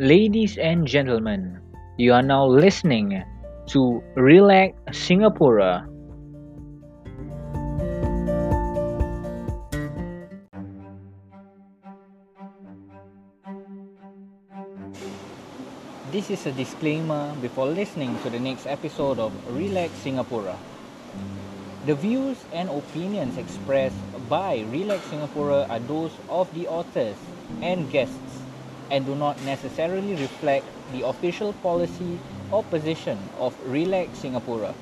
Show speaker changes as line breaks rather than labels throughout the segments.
Ladies and gentlemen, you are now listening to Relak Singapura. This is a disclaimer before listening to the next episode of Relak Singapura. The views and opinions expressed by Relak Singapura are those of the authors and guests and do not necessarily reflect the official policy or position of Relak Singapura.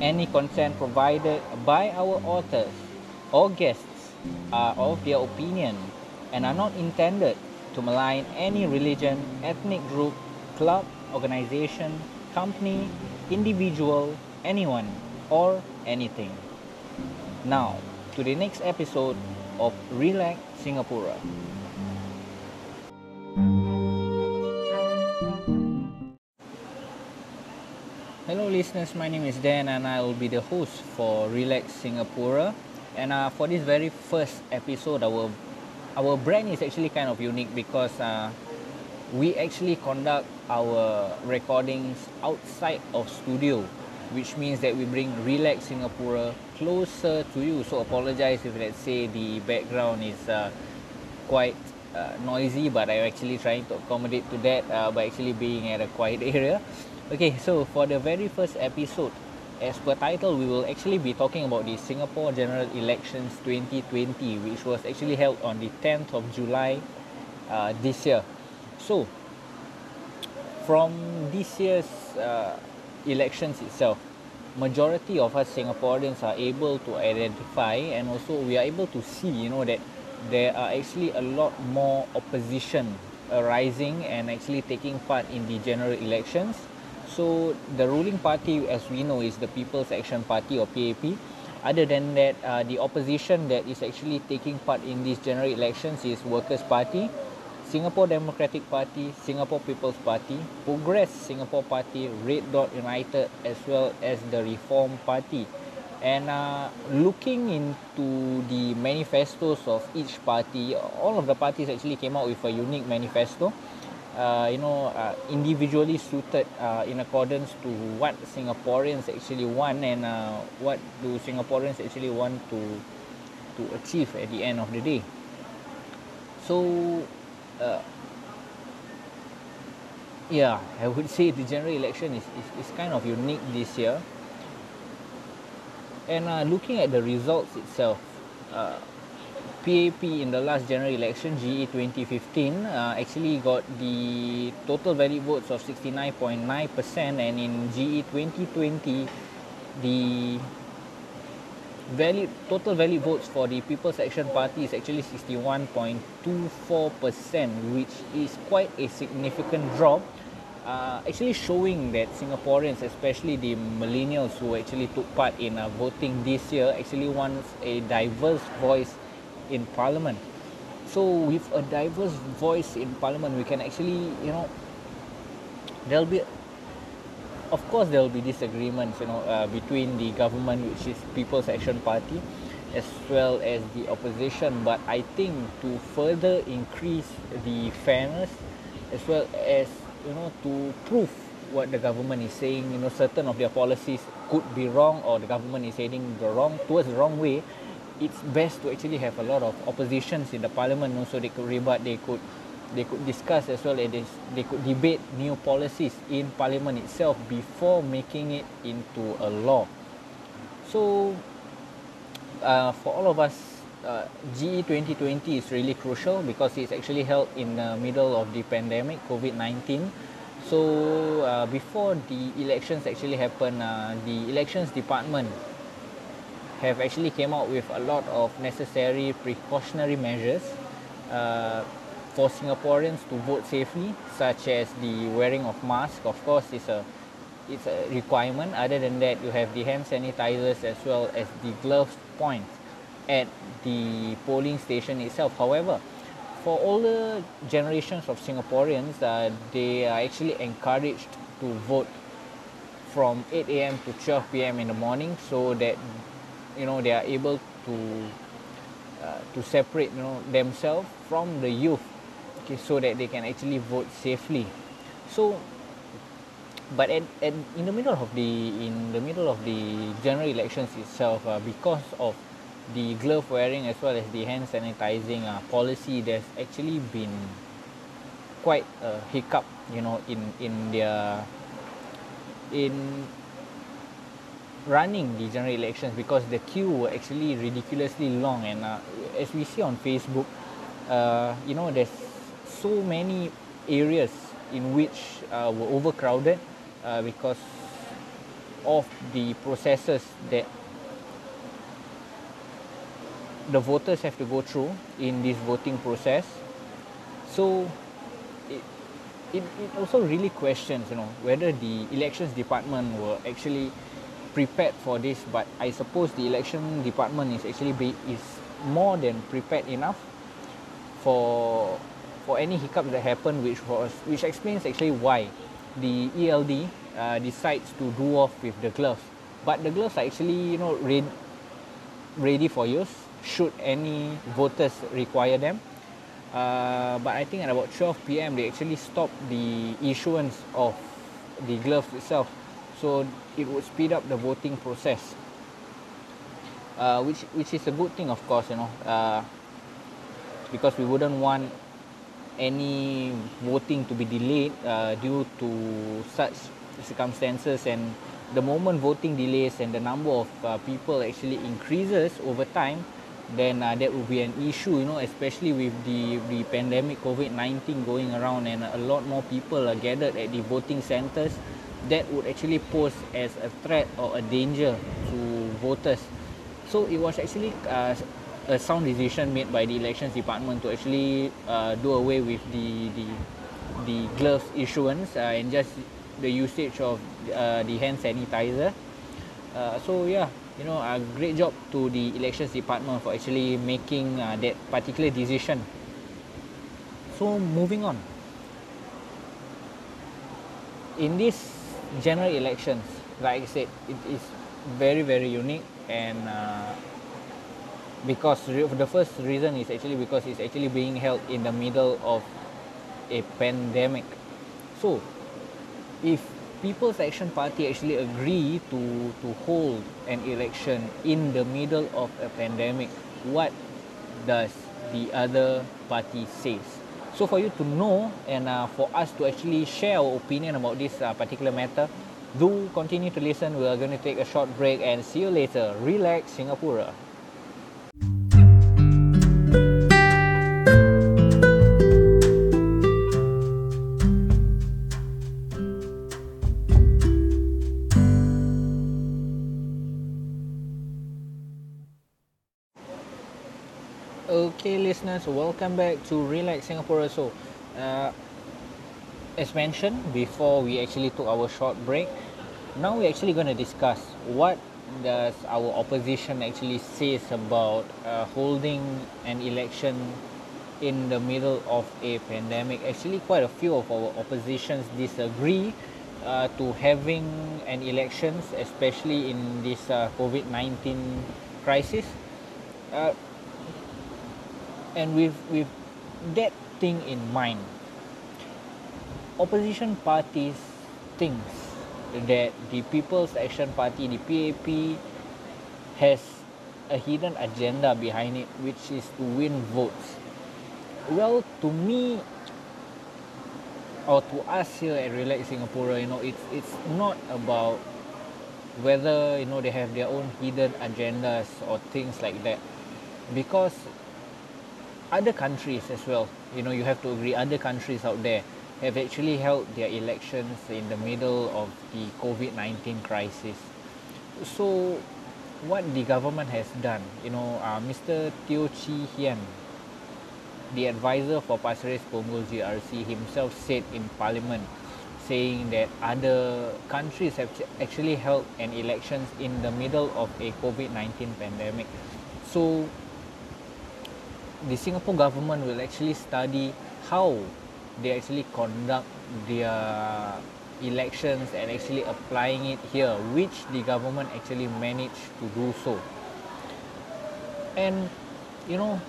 Any content provided by our authors or guests are of their opinion and are not intended to malign any religion, ethnic group, club, organization, company, individual, anyone, or anything. Now, to the next episode of Relak Singapura. Hello, listeners. My name is Dan, and I will be the host for Relax Singapore. And uh, for this very first episode, our our brand is actually kind of unique because uh, we actually conduct our recordings outside of studio, which means that we bring Relax Singapore closer to you. So apologize if let's say the background is uh, quite uh, noisy, but I'm actually trying to accommodate to that uh, by actually being at a quiet area. Okay, so for the very first episode, as per title, we will actually be talking about the Singapore General Elections 2020, which was actually held on the 10th of July uh, this year. So, from this year's uh, elections itself, majority of us Singaporeans are able to identify and also we are able to see, you know, that there are actually a lot more opposition arising and actually taking part in the general elections so the ruling party, as we know, is the People's Action Party or PAP. Other than that, uh, the opposition that is actually taking part in these general elections is Workers' Party, Singapore Democratic Party, Singapore People's Party, Progress Singapore Party, Red Dot United, as well as the Reform Party. And uh, looking into the manifestos of each party, all of the parties actually came out with a unique manifesto uh, you know uh, individually suited uh, in accordance to what Singaporeans actually want and uh, what do Singaporeans actually want to to achieve at the end of the day. So, uh, yeah, I would say the general election is, is, is kind of unique this year. And uh, looking at the results itself, uh, PAP in the last general election, GE 2015, uh, actually got the total valid votes of 69.9%, and in GE 2020, the valid total valid votes for the People's Action Party is actually 61.24%, which is quite a significant drop. Uh, actually showing that Singaporeans, especially the millennials who actually took part in uh, voting this year, actually wants a diverse voice in parliament. So with a diverse voice in parliament we can actually you know there'll be of course there will be disagreements you know uh, between the government which is people's action party as well as the opposition. But i think to further increase the fairness as well as you know to prove what the government is saying you know certain of their policies could be wrong or the government is heading the wrong towards the wrong way it's best to actually have a lot of oppositions in the parliament so they could rebut they could they could discuss as well as they could debate new policies in parliament itself before making it into a law. So uh, for all of us uh, GE 2020 is really crucial because it's actually held in the middle of the pandemic COVID-19 so uh, before the elections actually happen uh, the elections department have actually came out with a lot of necessary precautionary measures uh, for Singaporeans to vote safely, such as the wearing of mask. Of course, it's a it's a requirement. Other than that, you have the hand sanitizers as well as the gloves points at the polling station itself. However, for older generations of Singaporeans, uh, they are actually encouraged to vote from 8 a.m. to 12 p.m. in the morning so that you know they are able to uh, to separate you know themselves from the youth okay, so that they can actually vote safely. So, but at, at in the middle of the in the middle of the general elections itself, uh, because of the glove wearing as well as the hand sanitizing uh, policy, there's actually been quite a hiccup, you know, in in their in running the general elections because the queue were actually ridiculously long and uh, as we see on Facebook, uh, you know, there's so many areas in which uh, were overcrowded uh, because of the processes that the voters have to go through in this voting process. So it, it, it also really questions, you know, whether the elections department were actually prepared for this. But I suppose the election department is actually be, is more than prepared enough for for any hiccups that happen, which was which explains actually why the ELD uh, decides to do off with the gloves. But the gloves are actually you know ready ready for use should any voters require them. Uh, but I think at about 12 p.m. they actually stopped the issuance of the gloves itself, so it would speed up the voting process. Uh, which which is a good thing, of course, you know, uh, because we wouldn't want any voting to be delayed uh, due to such circumstances and the moment voting delays and the number of uh, people actually increases over time then uh, that would be an issue you know especially with the the pandemic covid-19 going around and a lot more people are gathered at the voting centers that would actually pose as a threat or a danger to voters. So it was actually uh, a sound decision made by the elections department to actually uh, do away with the the the gloves issuance uh, and just the usage of uh, the hand sanitizer. Uh, so yeah you know a great job to the elections department for actually making uh, that particular decision. So moving on. In this general elections like i said it is very very unique and uh, because the first reason is actually because it's actually being held in the middle of a pandemic so if People's Action Party actually agree to to hold an election in the middle of a pandemic, what does the other party says? So for you to know and uh, for us to actually share our opinion about this uh, particular matter, do continue to listen. We are going to take a short break and see you later. Relax, Singapore. Listeners, welcome back to Relax Singapore. So, uh, as mentioned before, we actually took our short break. Now we're actually going to discuss what does our opposition actually says about uh, holding an election in the middle of a pandemic. Actually, quite a few of our oppositions disagree uh, to having an elections, especially in this uh, COVID nineteen crisis. And with with that thing in mind opposition parties thinks that the people's action party the PAP has a hidden agenda behind it which is to win votes. Well to me or to us here at Relax Singapore you know it's it's not about whether you know they have their own hidden agendas or things like that. Because other countries as well you know you have to agree other countries out there have actually held their elections in the middle of the COVID-19 crisis so what the government has done you know uh, Mr. Teo Chee Hean the advisor for Pasir Ris Punggol GRC himself said in parliament saying that other countries have actually held an elections in the middle of a COVID-19 pandemic so the Singapore government will actually study how they actually conduct their elections and actually applying it here, which the government actually managed to do so. And you know,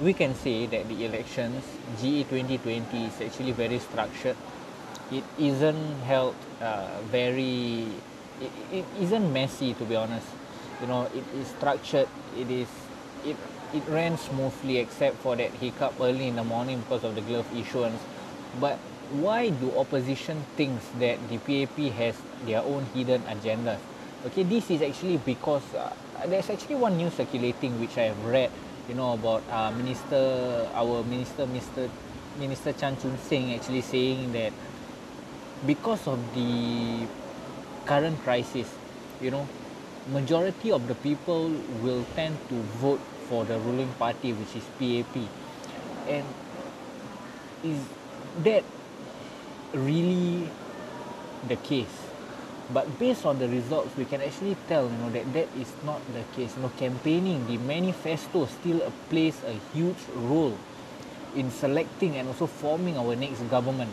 we can say that the elections GE 2020 is actually very structured. It isn't held uh, very, it, it isn't messy to be honest. You know, it is structured. It is, it it ran smoothly except for that hiccup early in the morning because of the glove issuance. But why do opposition thinks that the PAP has their own hidden agenda? Okay, this is actually because uh, there's actually one news circulating which I have read, you know, about uh, Minister, our Minister, Mr. Minister Chan Chun Sing actually saying that because of the current crisis, you know, majority of the people will tend to vote for the ruling party which is PAP and is that really the case? But based on the results we can actually tell you know that that is not the case. You know campaigning the manifesto still plays a huge role in selecting and also forming our next government.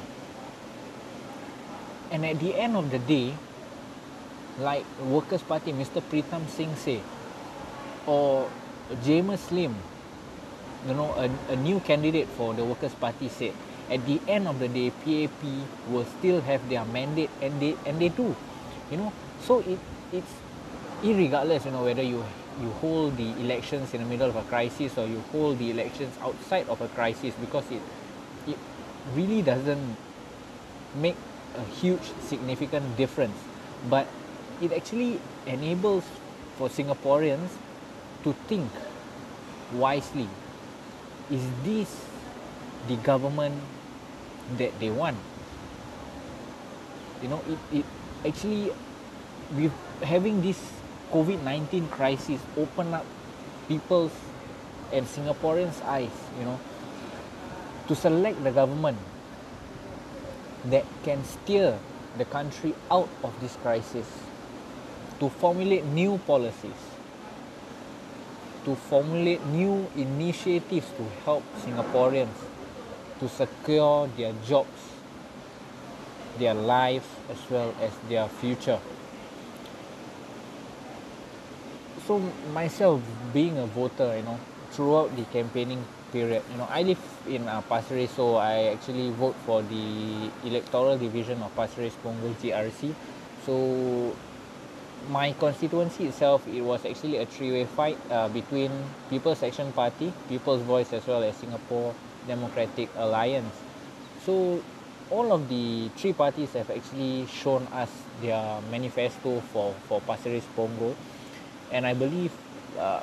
And at the end of the day like workers party mr pritam singh say or Jamus Lim, you know, a, a new candidate for the Workers' Party said, at the end of the day, PAP will still have their mandate, and they and they do, you know. So it it's irregardless, you know, whether you you hold the elections in the middle of a crisis or you hold the elections outside of a crisis, because it it really doesn't make a huge significant difference, but it actually enables for Singaporeans to think wisely. Is this the government that they want? You know it, it actually with having this covid-19 crisis open up people's and singaporeans eyes you know to select the government that can steer the country out of this crisis to formulate new policies to formulate new initiatives to help Singaporeans to secure their jobs, their lives, as well as their future. So myself, being a voter, you know, throughout the campaigning period, you know, I live in uh, Pasir Ris, so I actually vote for the electoral division of Pasir Ris Punggol GRC. So my constituency itself, it was actually a three-way fight uh, between People's Action Party, People's Voice, as well as Singapore Democratic Alliance. So all of the three parties have actually shown us their manifesto for for Pasir Ris Punggol, and I believe uh,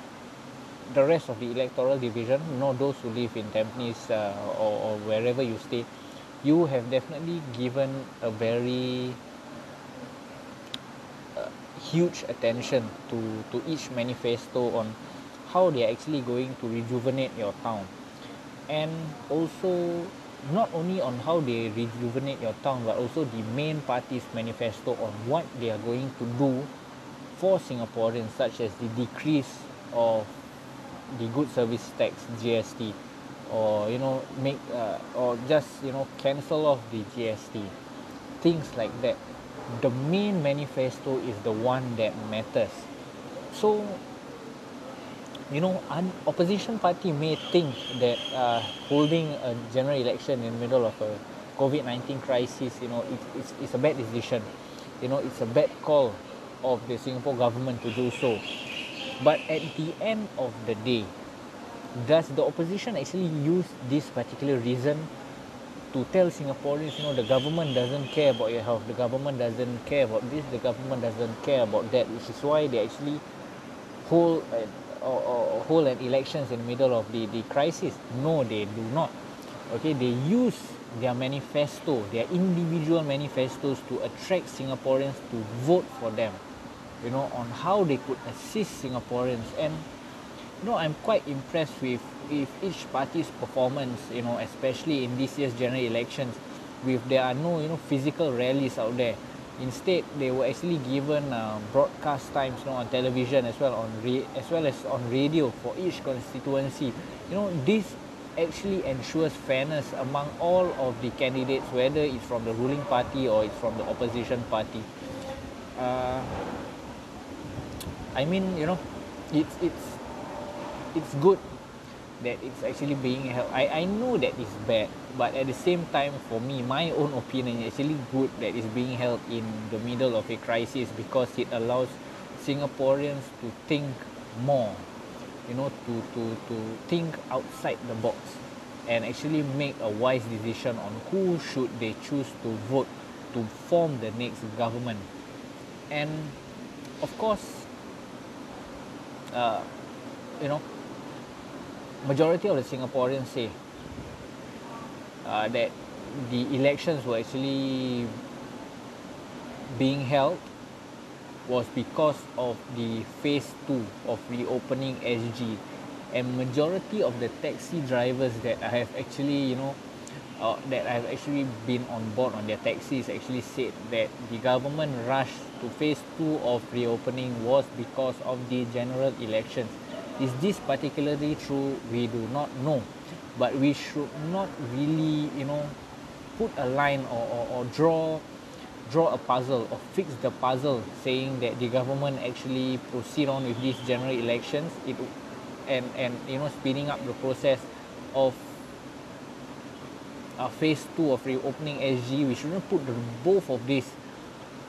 the rest of the electoral division, you know, those who live in Tampines uh, or, or wherever you stay, you have definitely given a very huge attention to, to each manifesto on how they're actually going to rejuvenate your town. And also, not only on how they rejuvenate your town, but also the main party's manifesto on what they are going to do for Singaporeans, such as the decrease of the good service tax GST, or you know make uh, or just you know cancel off the GST, things like that the main manifesto is the one that matters. So, you know, an opposition party may think that uh, holding a general election in the middle of a COVID 19 crisis, you know, it, it's, it's a bad decision. You know, it's a bad call of the Singapore government to do so. But at the end of the day, does the opposition actually use this particular reason to tell Singaporeans, you know, the government doesn't care about your health, the government doesn't care about this, the government doesn't care about that, which is why they actually hold an, or, or hold an elections in the middle of the, the crisis. No, they do not. Okay, they use their manifesto, their individual manifestos to attract Singaporeans to vote for them, you know, on how they could assist Singaporeans. And, you know, I'm quite impressed with with each party's performance, you know, especially in this year's general elections, with there are no, you know, physical rallies out there. Instead, they were actually given uh, broadcast times, you know, on television as well on as well as on radio for each constituency. You know, this actually ensures fairness among all of the candidates, whether it's from the ruling party or it's from the opposition party. Uh, I mean, you know, it's it's it's good that it's actually being held. I, I know that it's bad, but at the same time, for me, my own opinion is actually good that it's being held in the middle of a crisis because it allows Singaporeans to think more, you know, to, to, to think outside the box and actually make a wise decision on who should they choose to vote to form the next government. And of course, uh, you know, majority of the Singaporeans say uh, that the elections were actually being held was because of the phase two of reopening SG and majority of the taxi drivers that I have actually you know uh, that I've actually been on board on their taxis actually said that the government rush to phase two of reopening was because of the general elections is this particularly true? We do not know. But we should not really you know put a line or, or, or draw draw a puzzle or fix the puzzle saying that the government actually proceed on with these general elections. It and and you know speeding up the process of uh, phase two of reopening SG we shouldn't put the both of these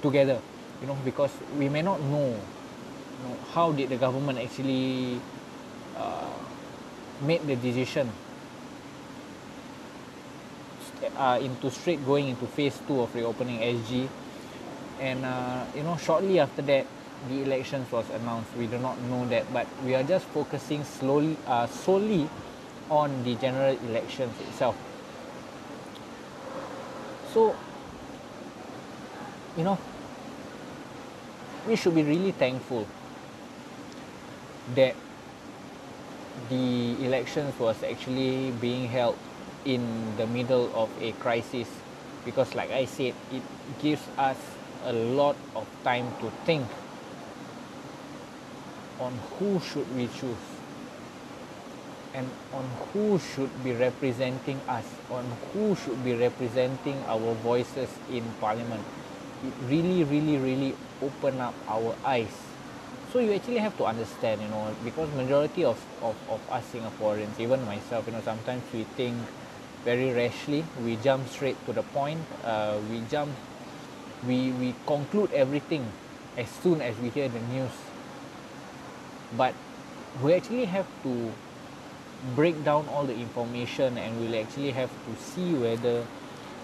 together you know because we may not know, you know how did the government actually uh, made the decision uh, into straight going into phase two of reopening SG and uh, you know shortly after that the elections was announced. We do not know that but we are just focusing slowly uh, solely on the general elections itself. So you know we should be really thankful that the elections was actually being held in the middle of a crisis because like I said it gives us a lot of time to think on who should we choose and on who should be representing us on who should be representing our voices in parliament. It really really really open up our eyes so you actually have to understand you know because majority of, of, of us singaporeans even myself you know sometimes we think very rashly. We jump straight to the point. Uh, we jump we we conclude everything as soon as we hear the news. But we actually have to break down all the information and we'll actually have to see whether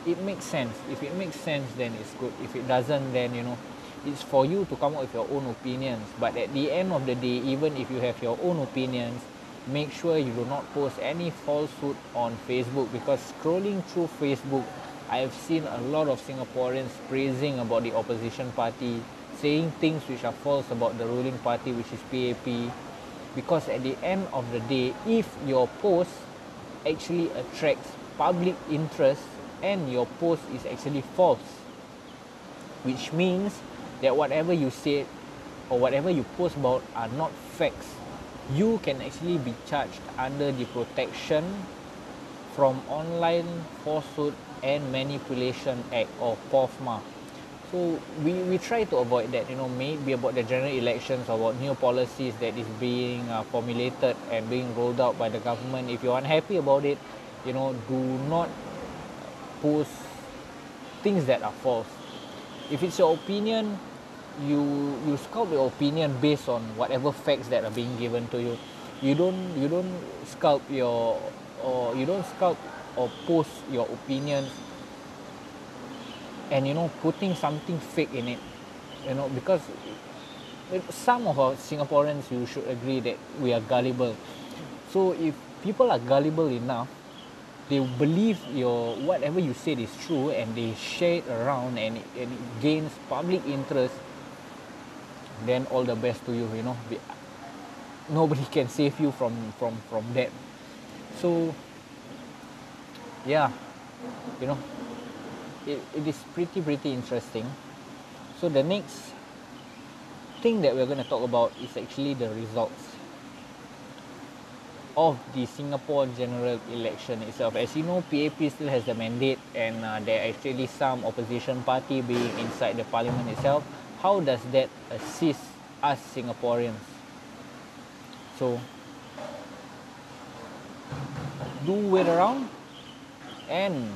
it makes sense. If it makes sense then it's good. If it doesn't then you know it's for you to come up with your own opinions. But at the end of the day even if you have your own opinions make sure you do not post any falsehood on facebook. Because scrolling through facebook i have seen a lot of singaporeans praising about the opposition party saying things which are false about the ruling party which is pap because at the end of the day if your post actually attracts public interest and your post is actually false which means that whatever you say or whatever you post about are not facts you can actually be charged under the protection from online falsehood and manipulation act or POFMA so we, we try to avoid that you know maybe about the general elections or about new policies that is being uh, formulated and being rolled out by the government. If you're unhappy about it you know do not post things that are false. If it's your opinion you you sculpt your opinion based on whatever facts that are being given to you. You don't you don't sculpt your or you don't sculpt or post your opinions and you know putting something fake in it you know because some of our singaporeans you should agree that we are gullible. So if people are gullible enough they believe your whatever you said is true and they share it around and and it gains public interest then all the best to you you know. Nobody can save you from from from that. So yeah you know it, it is pretty pretty interesting. So the next thing that we're going to talk about is actually the results of the Singapore general election itself. As you know, PAP still has the mandate and uh, there are actually some opposition party being inside the parliament itself how does that assist us Singaporeans? So, do wait around and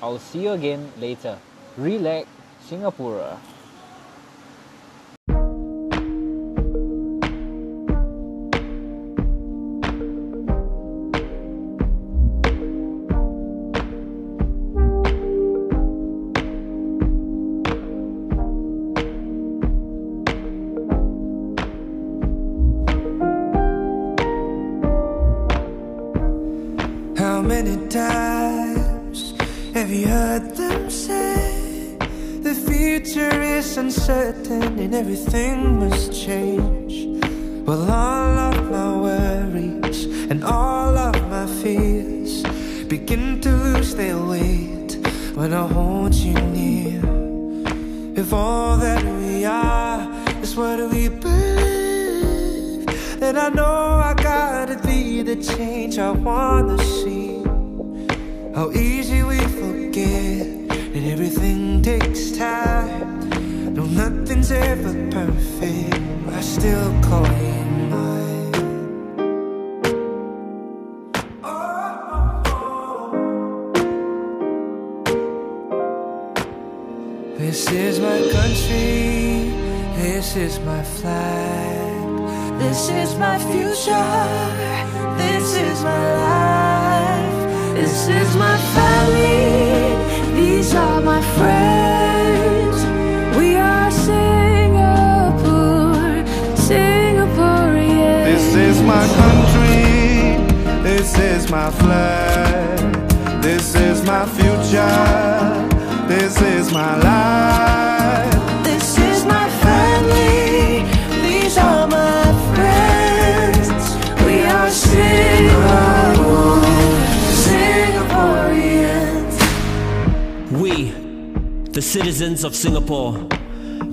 I'll see you again later. Relax Singapore.
Is what we believe, then I know I gotta be the change I wanna see. How easy we forget that everything takes time. No, nothing's ever perfect. I still call you this is my future, this is my life, this is my family, these are my friends. We are Singapore.
This is my country, this is my flag, this is my future, this is my life.
Citizens of Singapore,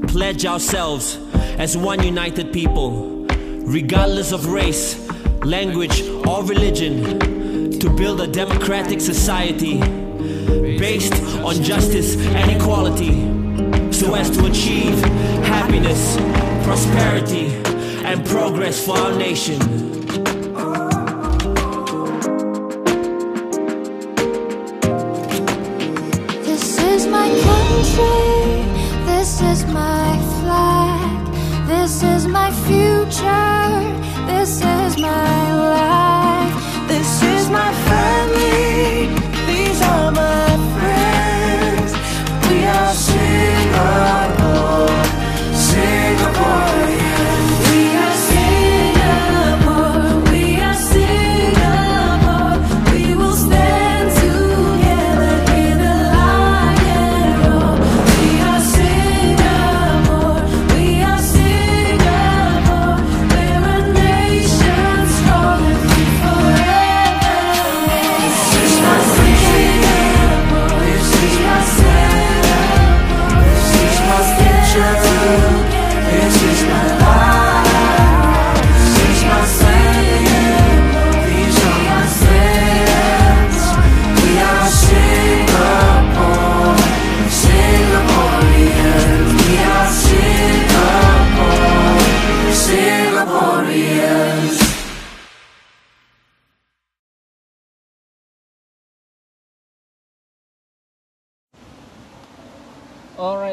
pledge ourselves as one united people, regardless of race, language, or religion, to build a democratic society based on justice and equality, so as to achieve happiness, prosperity, and progress for our nation.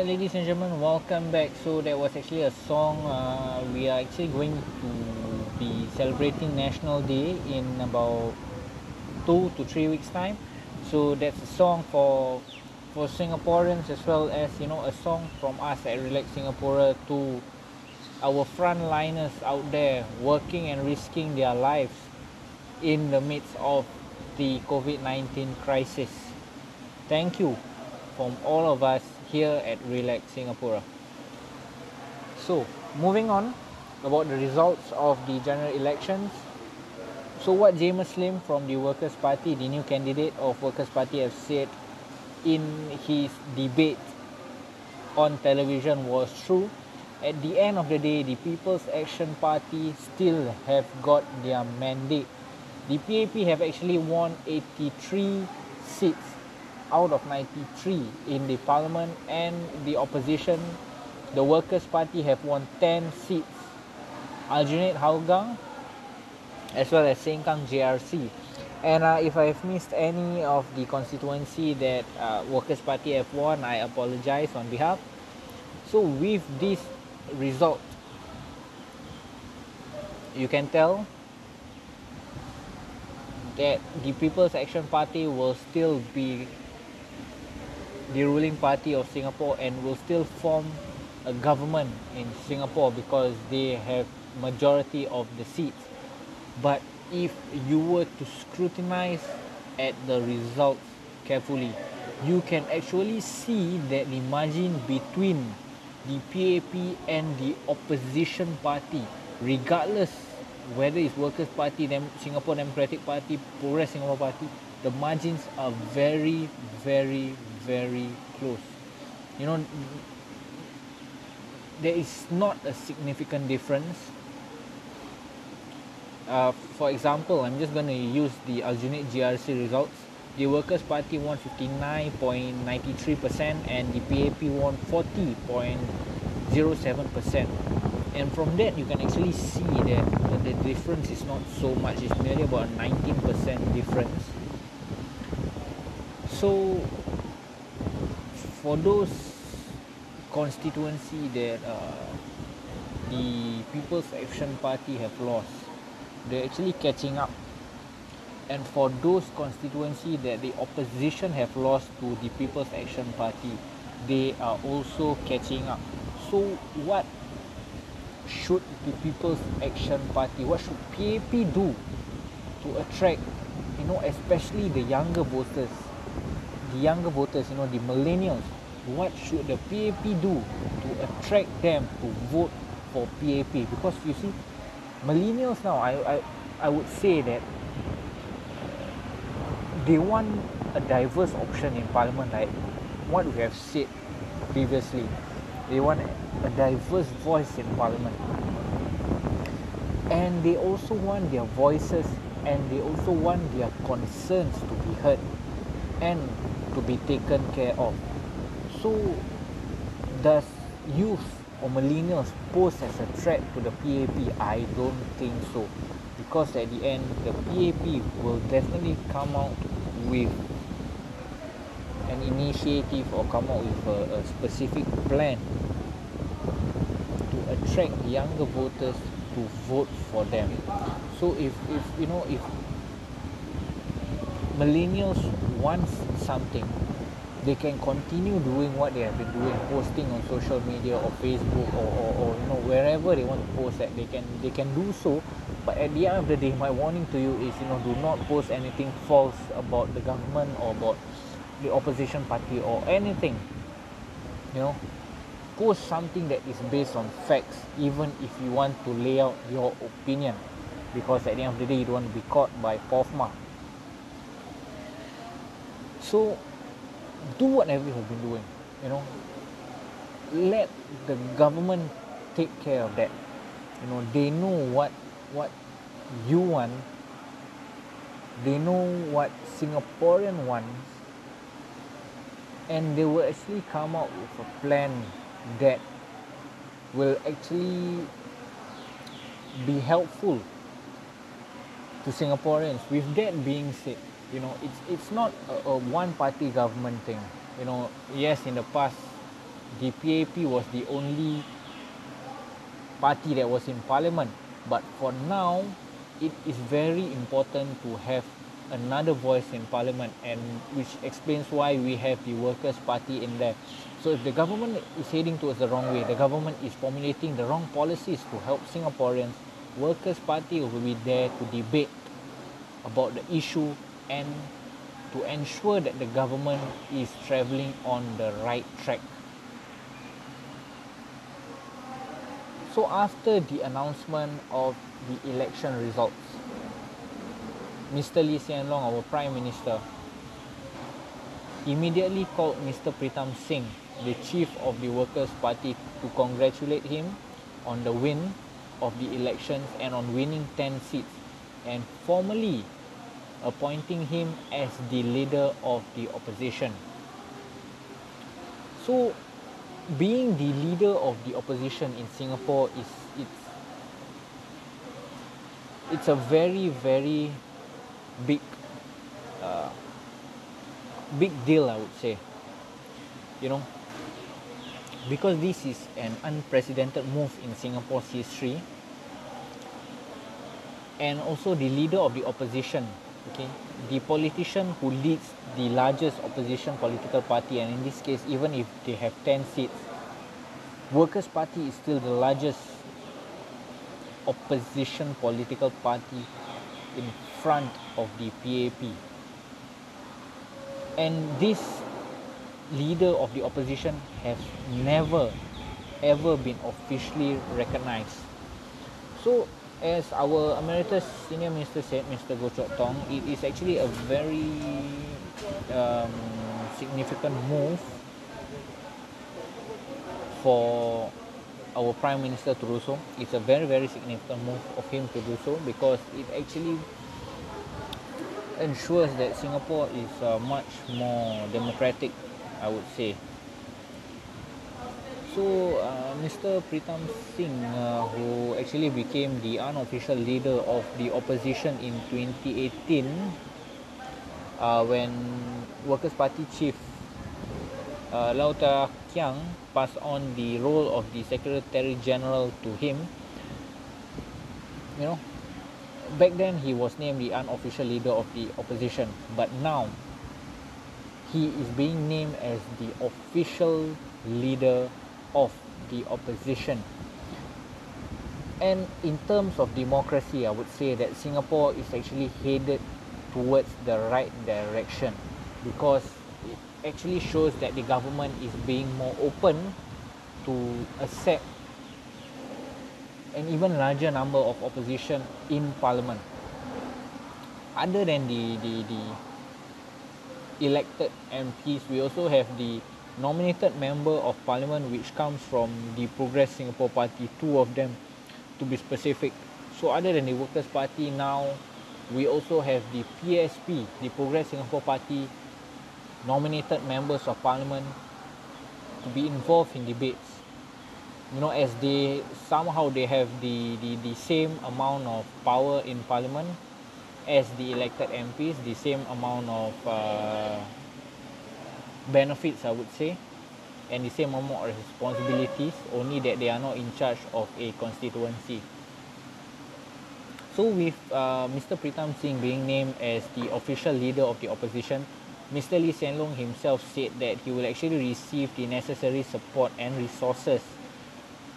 Ladies and gentlemen, welcome back. So that was actually a song. Uh, we are actually going to be celebrating National Day in about two to three weeks' time. So that's a song for for Singaporeans as well as you know a song from us at Relax Singapore to our frontliners out there working and risking their lives in the midst of the COVID 19 crisis. Thank you from all of us here at Relax Singapore. So, moving on about the results of the general elections. So, what Jamus Lim from the Workers' Party, the new candidate of Workers' Party, have said in his debate on television was true. At the end of the day, the People's Action Party still have got their mandate. The PAP have actually won 83 seats out of 93 in the parliament and the opposition, the Workers' Party have won 10 seats. Aljunied Hougang as well as Sengkang GRC. And uh, if I have missed any of the constituency that uh, Workers' Party have won, I apologize on behalf. So with this result, you can tell that the People's Action Party will still be the ruling party of Singapore and will still form a government in Singapore because they have majority of the seats. But if you were to scrutinize at the results carefully, you can actually see that the margin between the PAP and the opposition party, regardless whether it's Workers' Party, Dem- Singapore Democratic Party, Progress Singapore Party, the margins are very, very, very close. You know, there is not a significant difference. Uh, for example, I'm just going to use the Aljunied GRC results. The Workers' Party won 59.93% and the PAP won 40.07%. And from that, you can actually see that the, difference is not so much. It's merely about a 19% difference. So, for those constituency that uh, the People's Action Party have lost, they're actually catching up. And for those constituency that the opposition have lost to the People's Action Party, they are also catching up. So what should the People's Action Party, what should PAP do to attract, you know, especially the younger voters, the younger voters, you know, the millennials, what should the PAP do to attract them to vote for PAP? Because you see, millennials now, I, I, I would say that they want a diverse option in parliament, like what we have said previously. They want a diverse voice in parliament. And they also want their voices and they also want their concerns to be heard and to be taken care of. So, does youth or millennials pose as a threat to the PAP? I don't think so. Because at the end, the PAP will definitely come out with an initiative or come out with a, a specific plan to attract younger voters to vote for them. So if, if you know if millennials want something, they can continue doing what they have been doing, posting on social media or Facebook or, or, or you know wherever they want to post that they can they can do so. But at the end of the day, my warning to you is you know do not post anything false about the government or about the opposition party or anything. You know, post something that is based on facts, even if you want to lay out your opinion, because at the end of the day, you don't want to be caught by POFMA. So, do whatever you have been doing. You know, let the government take care of that. You know, they know what what you want. They know what Singaporean wants, and they will actually come out with a plan that will actually be helpful to Singaporeans. With that being said, you know, it's it's not a, a one party government thing. You know, yes, in the past, the PAP was the only party that was in parliament, but for now, it is very important to have another voice in parliament, and which explains why we have the Workers' Party in there. So if the government is heading towards the wrong way, the government is formulating the wrong policies to help Singaporeans, Workers' Party will be there to debate about the issue and to ensure that the government is travelling on the right track. So after the announcement of the election results, Mr. Lee Hsien Loong, our Prime Minister, immediately called Mr. Pritam Singh, the chief of the Workers' Party, to congratulate him on the win of the elections and on winning 10 seats and formally appointing him as the leader of the opposition. So, being the leader of the opposition in Singapore is it's it's a very very big uh, big deal I would say you know because this is an unprecedented move in Singapore's history and also the leader of the opposition okay? The politician who leads the largest opposition political party and in this case even if they have 10 seats workers party is still the largest opposition political party in front of the PAP and this leader of the opposition has never ever been officially recognized. So as our emeritus senior minister said mr goh chok tong it is actually a very um, significant move for our prime minister to do so. It's a very very significant move of him to do so because it actually ensures that singapore is uh, much more democratic i would say so uh, Mr. Pritam Singh, uh, who actually became the unofficial leader of the opposition in 2018, uh, when Workers' Party chief uh, Low Thia Khiang passed on the role of the Secretary General to him, you know, back then he was named the unofficial leader of the opposition, but now he is being named as the official leader of the opposition. And in terms of democracy, I would say that Singapore is actually headed towards the right direction because it actually shows that the government is being more open to accept an even larger number of opposition in parliament other than the the, the elected MPs we also have the nominated member of parliament which comes from the Progress Singapore Party, two of them to be specific. So other than the Workers' Party now, we also have the PSP, the Progress Singapore Party nominated members of parliament to be involved in debates. You know, as they somehow they have the, the, the same amount of power in parliament as the elected MPs, the same amount of uh, benefits I would say and the same amount of responsibilities only that they are not in charge of a constituency so with uh, Mr. Pritam Singh being named as the official leader of the opposition Mr. Lee Hsien Loong himself said that he will actually receive the necessary support and resources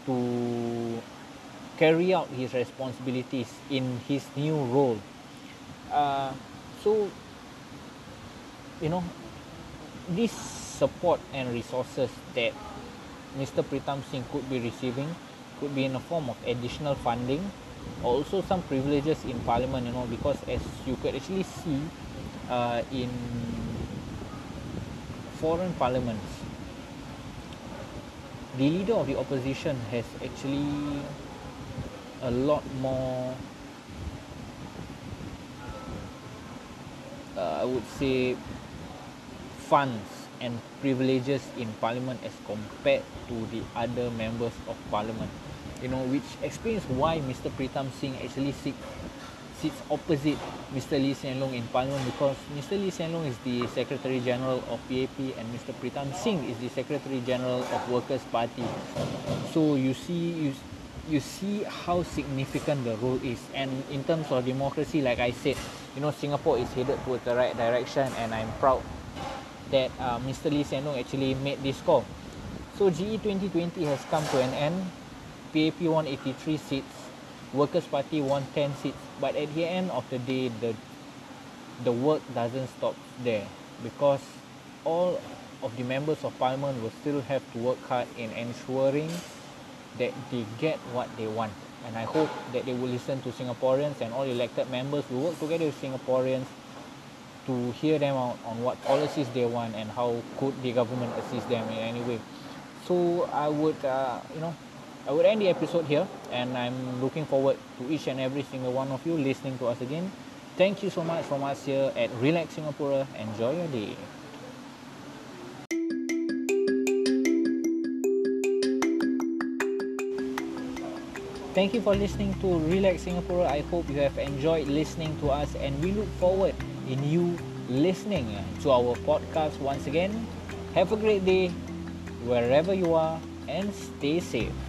to carry out his responsibilities in his new role uh, so you know this support and resources that Mr. Pritam Singh could be receiving could be in the form of additional funding also some privileges in parliament you know because as you could actually see uh, in foreign parliaments the leader of the opposition has actually a lot more uh, I would say funds and privileges in parliament as compared to the other members of parliament you know which explains why Mr. Pritam Singh actually sit, sits opposite Mr. Lee Hsien Loong in parliament because Mr. Lee Hsien Loong is the Secretary General of PAP and Mr. Pritam Singh is the Secretary General of Workers Party so you see you you see how significant the role is and in terms of democracy like I said you know Singapore is headed towards the right direction and I'm proud that uh, Mr. Lee Hsien Loong actually made this call. So GE 2020 has come to an end. PAP won 83 seats. Workers' Party won 10 seats. But at the end of the day, the the work doesn't stop there because all of the members of parliament will still have to work hard in ensuring that they get what they want. And I hope that they will listen to Singaporeans and all elected members will work together with Singaporeans to hear them out on what policies they want and how could the government assist them in any way. So I would, uh, you know, I would end the episode here, and I'm looking forward to each and every single one of you listening to us again. Thank you so much from us here at Relak Singapura. Enjoy your day. Thank you for listening to Relak Singapura. I hope you have enjoyed listening to us and we look forward in you listening eh, to our podcast once again. Have a great day wherever you are and stay safe.